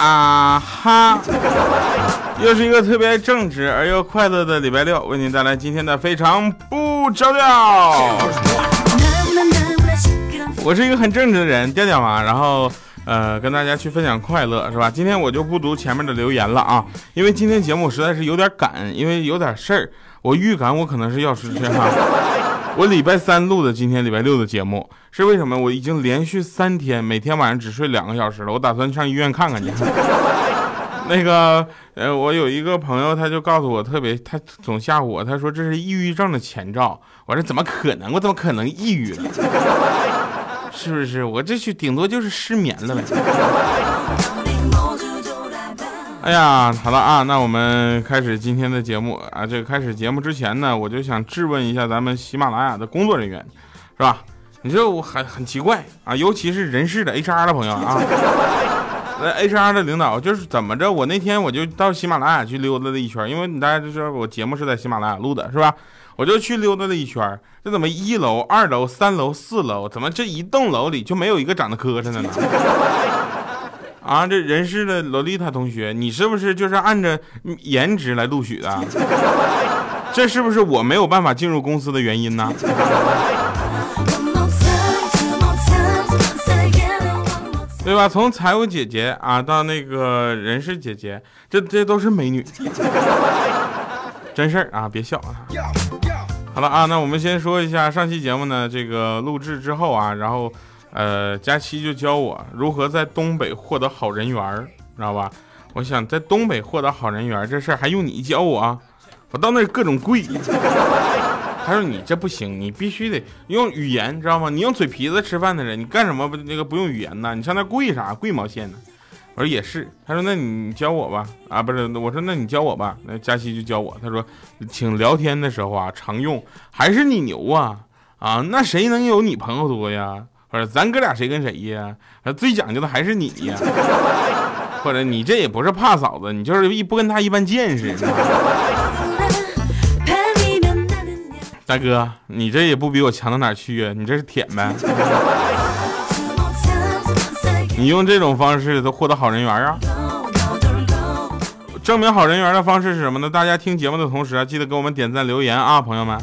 啊哈！又是一个特别正直而又快乐的礼拜六，为您带来今天的非常不着调。我是一个很正直的人，调调嘛，然后呃跟大家去分享快乐，是吧？今天我就不读前面的留言了啊，因为今天节目实在是有点赶，因为有点事儿，我预感我可能是要失去哈。我礼拜三录的，今天礼拜六的节目是为什么？我已经连续三天每天晚上只睡两个小时了，我打算上医院看看去。那个呃，我有一个朋友，他就告诉我，特别他总吓唬我，他说这是抑郁症的前兆。我说怎么可能？我怎么可能抑郁了？是不是？我这去顶多就是失眠了呗。哎呀，好了啊，那我们开始今天的节目啊。这个开始节目之前呢，我就想质问一下咱们喜马拉雅的工作人员，是吧？你说我很很奇怪啊，尤其是人事的 HR 的朋友啊，那 HR 的领导就是怎么着？我那天我就到喜马拉雅去溜达了一圈，因为你大家就说我节目是在喜马拉雅录的，是吧？我就去溜达了一圈，这怎么一楼、二楼、三楼、四楼，怎么这一栋楼里就没有一个长得磕碜的呢？啊，这人事的洛丽塔同学，你是不是就是按着颜值来录取的？这是不是我没有办法进入公司的原因呢？对吧？从财务姐姐啊到那个人事姐姐，这这都是美女，真事儿啊，别笑啊。好了啊，那我们先说一下上期节目呢，这个录制之后啊，然后。呃，佳期就教我如何在东北获得好人缘儿知道吧？我想在东北获得好人缘这事儿还用你教我？我到那儿各种跪。他说你这不行，你必须得用语言，知道吗？你用嘴皮子吃饭的人，你干什么不那个不用语言呢？你上那跪啥？跪毛线呢？我说也是。他说那你教我吧。啊，不是，我说那你教我吧。那佳期就教我。他说，请聊天的时候啊，常用还是你牛啊啊，那谁能有你朋友多呀？或者咱哥俩谁跟谁呀？最讲究的还是你呀。或者你这也不是怕嫂子，你就是一不跟他一般见识。大哥，你这也不比我强到哪去啊？你这是舔呗？你用这种方式都获得好人缘啊？证明好人缘的方式是什么呢？大家听节目的同时啊，记得给我们点赞留言啊，朋友们。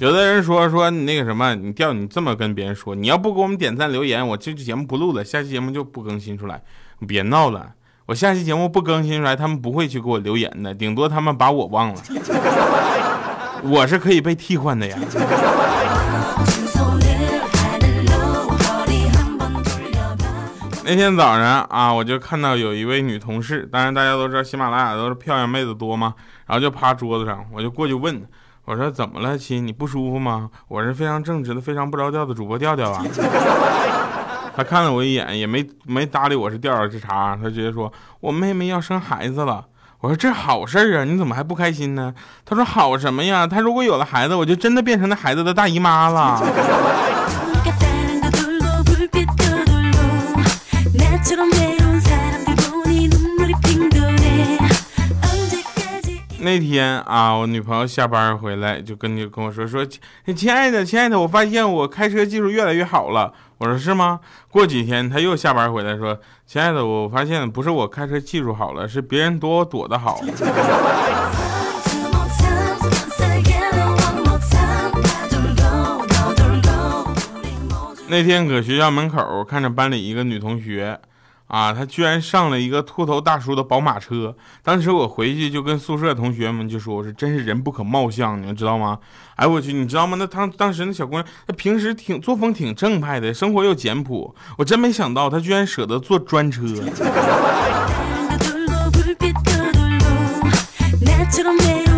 有的人说说你那个什么，你调你这么跟别人说，你要不给我们点赞留言，我这期节目不录了，下期节目就不更新出来。你别闹了，我下期节目不更新出来，他们不会去给我留言的，顶多他们把我忘了。我是可以被替换的呀。那天早上啊，我就看到有一位女同事，当然大家都知道喜马拉雅都是漂亮妹子多嘛，然后就趴桌子上，我就过去问。我说怎么了，亲？你不舒服吗？我是非常正直的、非常不着调的主播调调啊。他看了我一眼，也没没搭理我是调调之茬，他直接说：“我妹妹要生孩子了。”我说：“这好事啊，你怎么还不开心呢？”他说：“好什么呀？他如果有了孩子，我就真的变成那孩子的大姨妈了。”那天啊，我女朋友下班回来就跟你跟我说说，亲爱的亲爱的，我发现我开车技术越来越好了。我说是吗？过几天她又下班回来说，亲爱的，我发现不是我开车技术好了，是别人躲我躲得好。那天搁学校门口看着班里一个女同学。啊，他居然上了一个秃头大叔的宝马车。当时我回去就跟宿舍同学们就说：“我说真是人不可貌相，你们知道吗？”哎，我去，你知道吗？那当当时那小姑娘，她平时挺作风挺正派的，生活又简朴。我真没想到她居然舍得坐专车。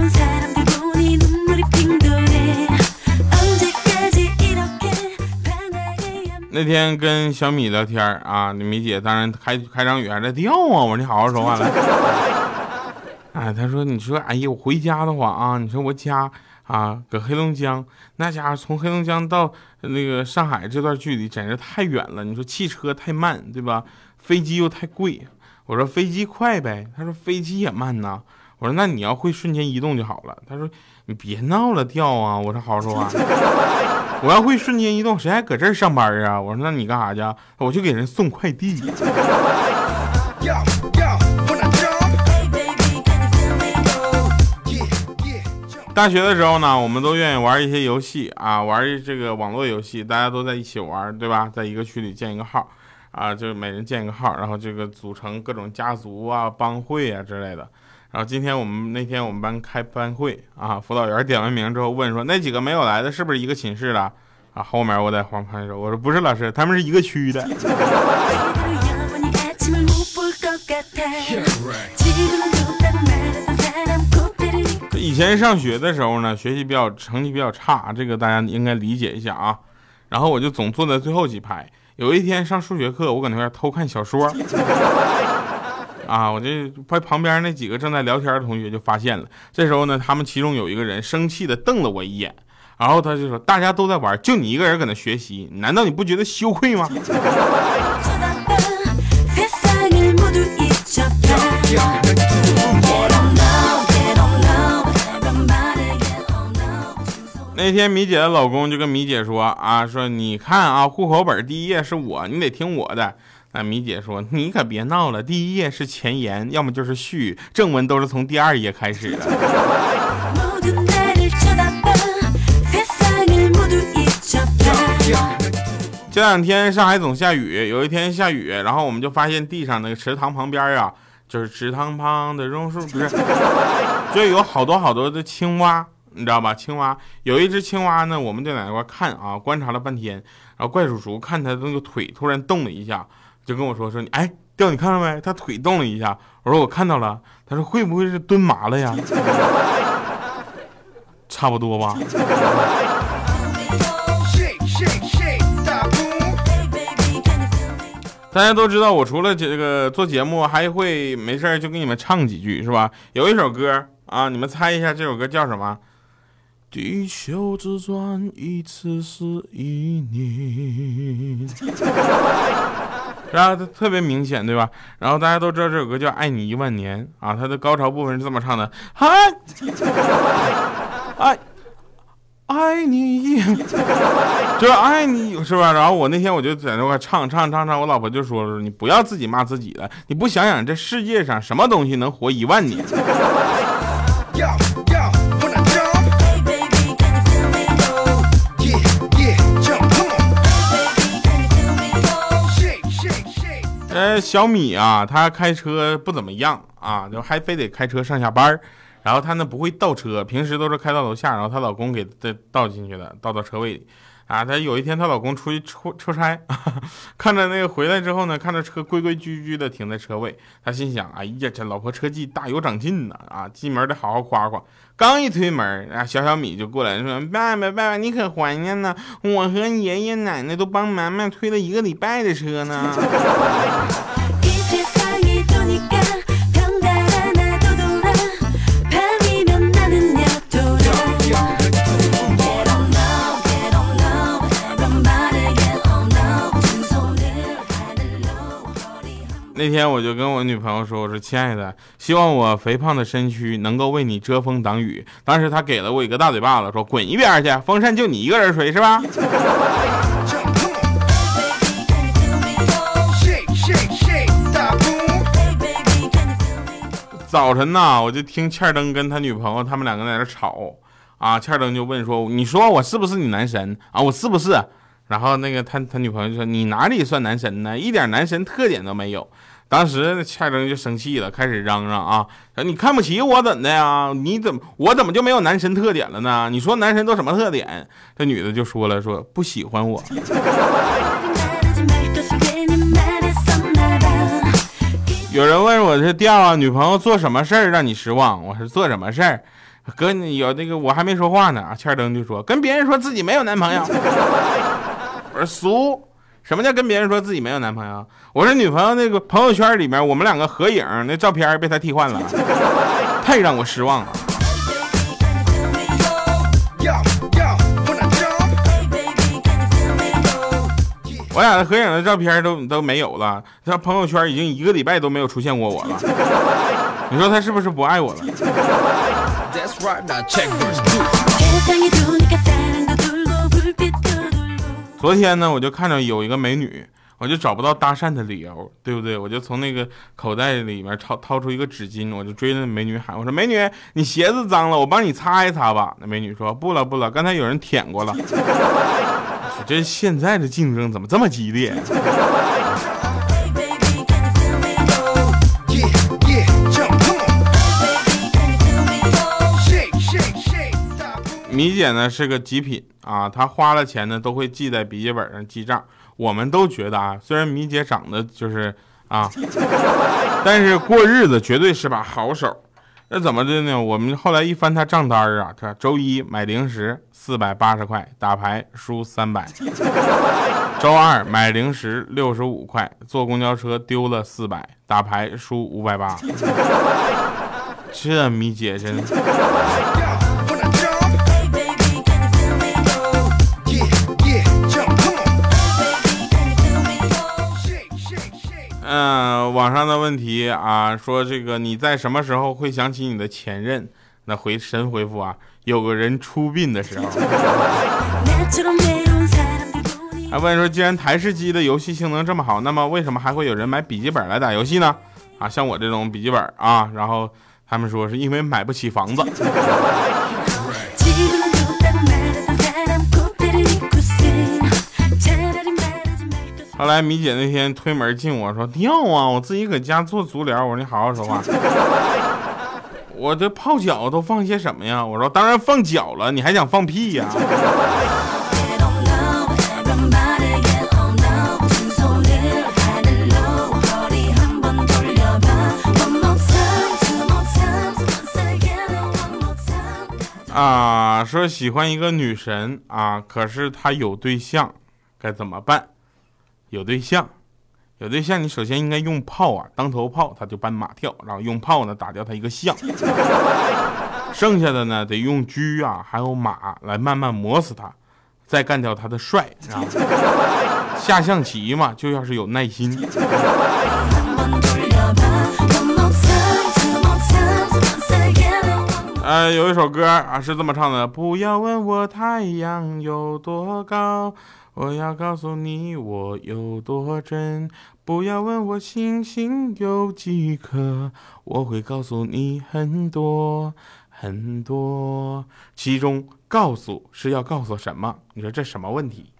那天跟小米聊天啊，你米姐当然开开张语还在调啊，我说你好好说话来。哎，他说你说哎呀，我回家的话啊，你说我家啊，搁黑龙江，那家伙从黑龙江到那个上海这段距离简直太远了。你说汽车太慢，对吧？飞机又太贵。我说飞机快呗，他说飞机也慢呐。我说那你要会瞬间移动就好了。他说你别闹了，掉啊！我说好好说话。我要会瞬间移动，谁还搁这儿上班啊？我说那你干啥去？我去给人送快递。大学的时候呢，我们都愿意玩一些游戏啊，玩这个网络游戏，大家都在一起玩，对吧？在一个区里建一个号，啊，就是每人建一个号，然后这个组成各种家族啊、帮会啊之类的。然后今天我们那天我们班开班会啊，辅导员点完名之后问说，那几个没有来的是不是一个寝室的？啊，后面我在旁边说，我说不是老师，他们是一个区的。以前上学的时候呢，学习比较成绩比较差，这个大家应该理解一下啊。然后我就总坐在最后几排。有一天上数学课，我搁那边偷看小说，啊，我这旁旁边那几个正在聊天的同学就发现了。这时候呢，他们其中有一个人生气的瞪了我一眼，然后他就说：“大家都在玩，就你一个人搁那学习，难道你不觉得羞愧吗？” 那天米姐的老公就跟米姐说啊，说你看啊，户口本第一页是我，你得听我的。那米姐说，你可别闹了，第一页是前言，要么就是序，正文都是从第二页开始的。这两天上海总下雨，有一天下雨，然后我们就发现地上那个池塘旁边啊，就是池塘旁的榕树，不是，就有好多好多的青蛙。你知道吧？青蛙有一只青蛙呢，我们就在那块看啊，观察了半天。然后怪叔叔看他那个腿突然动了一下，就跟我说说你哎，掉你看到没？他腿动了一下。我说我看到了。他说会不会是蹲麻了呀？差不多吧。大家都知道，我除了这个做节目，还会没事就给你们唱几句，是吧？有一首歌啊，你们猜一下这首歌叫什么？地球自转一次是一年，然后它特别明显，对吧？然后大家都知道这首歌叫《爱你一万年》啊，它的高潮部分是这么唱的：嗨，爱爱你，就爱你，是吧？然后我那天我就在那块唱唱唱唱，我老婆就说了：“你不要自己骂自己了，你不想想这世界上什么东西能活一万年？”小米啊，他开车不怎么样啊，就还非得开车上下班然后他呢不会倒车，平时都是开到楼下，然后她老公给倒倒进去的，倒到车位里。啊，她有一天她老公出去出出差，看着那个回来之后呢，看着车规规矩矩的停在车位，她心想：哎呀，这老婆车技大有长进呢！啊，进门得好好夸夸。刚一推门，啊，小小米就过来说：“爸爸，爸爸，你可怀念呢？我和爷爷奶奶都帮妈妈推了一个礼拜的车呢。”那天我就跟我女朋友说：“我说亲爱的，希望我肥胖的身躯能够为你遮风挡雨。”当时她给了我一个大嘴巴子，说：“滚一边去，风扇就你一个人吹是吧？”早晨呐，我就听欠灯跟他女朋友他们两个在那吵啊，欠灯就问说：“你说我是不是你男神啊？我是不是？”然后那个他他女朋友就说：“你哪里算男神呢？一点男神特点都没有。”当时欠灯就生气了，开始嚷嚷啊：“你看不起我怎的呀？你怎么我怎么就没有男神特点了呢？你说男神都什么特点？”这女的就说了：“说不喜欢我。”有人问我这调啊，女朋友做什么事儿让你失望？我说做什么事儿？哥，你有那个我还没说话呢。欠灯就说跟别人说自己没有男朋友。我说俗，什么叫跟别人说自己没有男朋友？我说女朋友那个朋友圈里面，我们两个合影那照片被他替换了，太让我失望了。我俩的合影的照片都都没有了，他朋友圈已经一个礼拜都没有出现过我了。你说他是不是不爱我了？昨天呢，我就看到有一个美女，我就找不到搭讪的理由，对不对？我就从那个口袋里面掏掏出一个纸巾，我就追着那美女喊：“我说美女，你鞋子脏了，我帮你擦一擦吧。”那美女说：“不了不了，刚才有人舔过了。”这现在的竞争怎么这么激烈？米姐呢是个极品啊，她花了钱呢都会记在笔记本上记账。我们都觉得啊，虽然米姐长得就是啊，但是过日子绝对是把好手。那怎么的呢？我们后来一翻她账单啊，她周一买零食四百八十块，打牌输三百；周二买零食六十五块，坐公交车丢了四百，打牌输五百八。这米姐真。网上的问题啊，说这个你在什么时候会想起你的前任？那回神回复啊，有个人出殡的时候。还问说，既然台式机的游戏性能这么好，那么为什么还会有人买笔记本来打游戏呢？啊，像我这种笔记本啊，然后他们说是因为买不起房子。后来米姐那天推门进我说尿啊，我自己搁家做足疗。我说你好好说话。我这泡脚都放些什么呀？我说当然放脚了，你还想放屁呀？啊，说喜欢一个女神啊，可是她有对象，该怎么办？有对象，有对象，你首先应该用炮啊，当头炮，他就搬马跳，然后用炮呢打掉他一个象，剩下的呢得用车啊，还有马来慢慢磨死他，再干掉他的帅。下象棋嘛，就要是有耐心。呃，有一首歌啊是这么唱的：不要问我太阳有多高。我要告诉你我有多真，不要问我星星有几颗，我会告诉你很多很多。其中告诉是要告诉什么？你说这什么问题？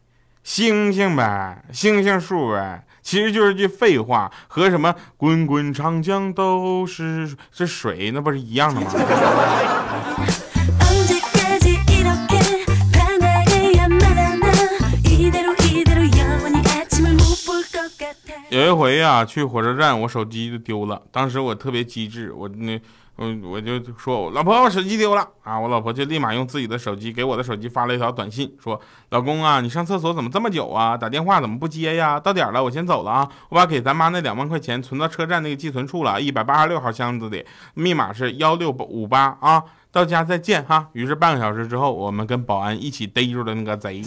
星星呗，星星数呗，其实就是句废话，和什么滚滚长江都是是水，那不是一样的吗？有一回呀，去火车站，我手机就丢了。当时我特别机智，我那嗯我就说，我老婆，我手机丢了啊！我老婆就立马用自己的手机给我的手机发了一条短信，说：“老公啊，你上厕所怎么这么久啊？打电话怎么不接呀？到点了，我先走了啊！我把给咱妈那两万块钱存到车站那个寄存处了，一百八十六号箱子里，密码是幺六五八啊！到家再见哈。”于是半个小时之后，我们跟保安一起逮住了那个贼。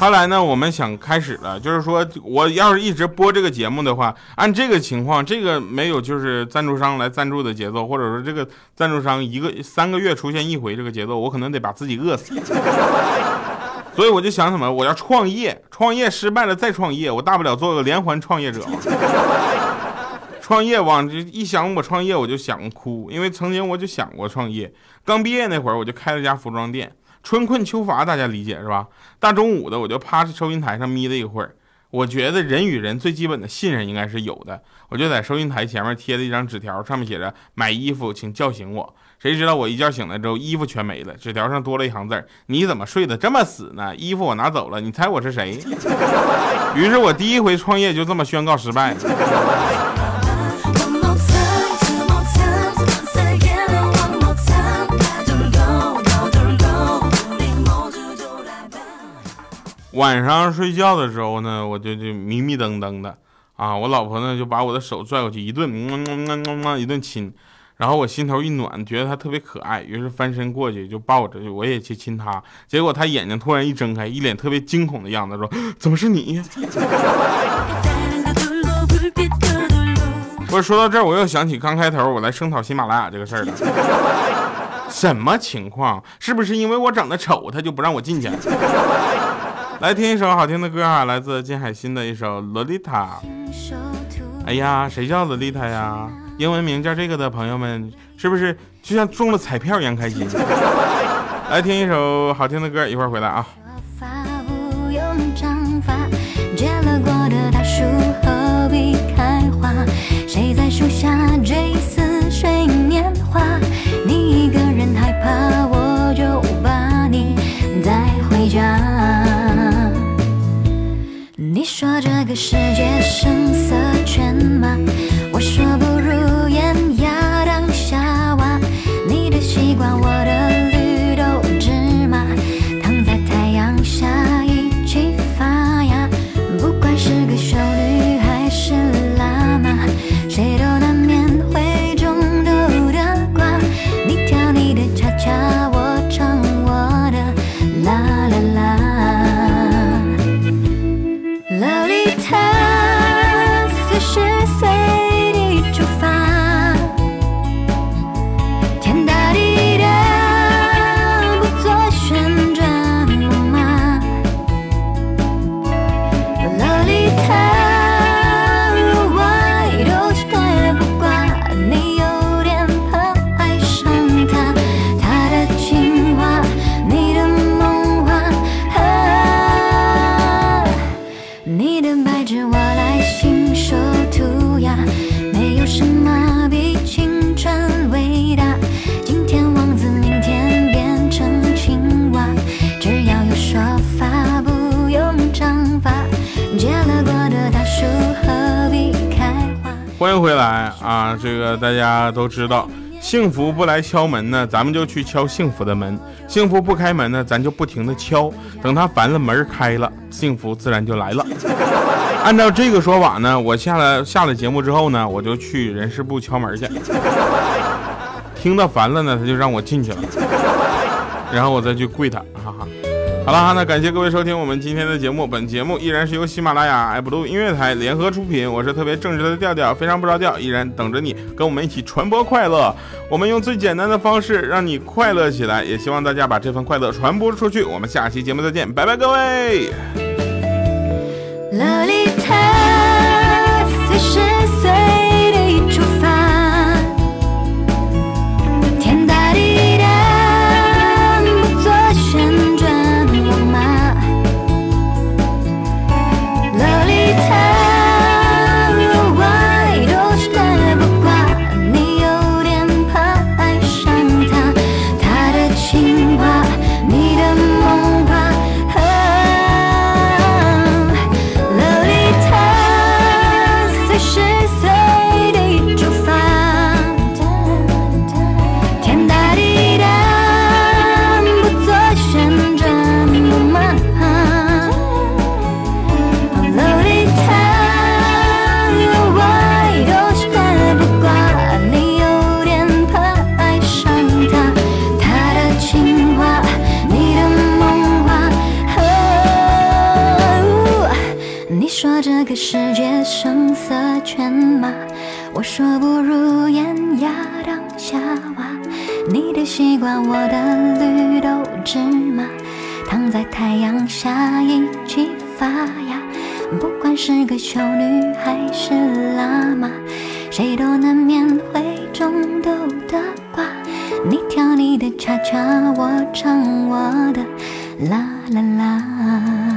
后来呢，我们想开始了，就是说我要是一直播这个节目的话，按这个情况，这个没有就是赞助商来赞助的节奏，或者说这个赞助商一个三个月出现一回这个节奏，我可能得把自己饿死。所以我就想什么，我要创业，创业失败了再创业，我大不了做个连环创业者嘛。创业往这一想，我创业我就想哭，因为曾经我就想过创业，刚毕业那会儿我就开了家服装店。春困秋乏，大家理解是吧？大中午的，我就趴在收银台上眯了一会儿。我觉得人与人最基本的信任应该是有的，我就在收银台前面贴了一张纸条，上面写着“买衣服请叫醒我”。谁知道我一觉醒来之后，衣服全没了，纸条上多了一行字你怎么睡得这么死呢？衣服我拿走了，你猜我是谁？”于是我第一回创业就这么宣告失败。晚上睡觉的时候呢，我就就迷迷瞪瞪的啊，我老婆呢就把我的手拽过去一顿，嗯嗯嗯嗯一顿亲，然后我心头一暖，觉得她特别可爱，于是翻身过去就抱着，我也去亲她。结果她眼睛突然一睁开，一脸特别惊恐的样子，说：“怎么是你？”不是说到这儿，我又想起刚开头我来声讨喜马拉雅这个事儿了。什么情况？是不是因为我长得丑，他就不让我进去了？来听一首好听的歌啊，来自金海心的一首《洛丽塔》。哎呀，谁叫洛丽塔呀？英文名叫这个的朋友们，是不是就像中了彩票一样开心？来听一首好听的歌，一会儿回来啊。谁在树下追似水年华？你一个人害怕，个世界声色犬马，哎啊！这个大家都知道，幸福不来敲门呢，咱们就去敲幸福的门；幸福不开门呢，咱就不停的敲，等他烦了，门开了，幸福自然就来了。按照这个说法呢，我下了下了节目之后呢，我就去人事部敲门去，听到烦了呢，他就让我进去了，然后我再去跪他，哈哈。好了，那感谢各位收听我们今天的节目。本节目依然是由喜马拉雅、爱布鲁音乐台联合出品。我是特别正直的调调，非常不着调，依然等着你跟我们一起传播快乐。我们用最简单的方式让你快乐起来，也希望大家把这份快乐传播出去。我们下期节目再见，拜拜，各位。你说这个世界声色犬马我说不如演亚当夏娃，你的西瓜，我的绿豆芝麻，躺在太阳下一起发芽。不管是个修女还是喇嘛，谁都难免会中毒的瓜。你跳你的恰恰，我唱我的啦啦啦。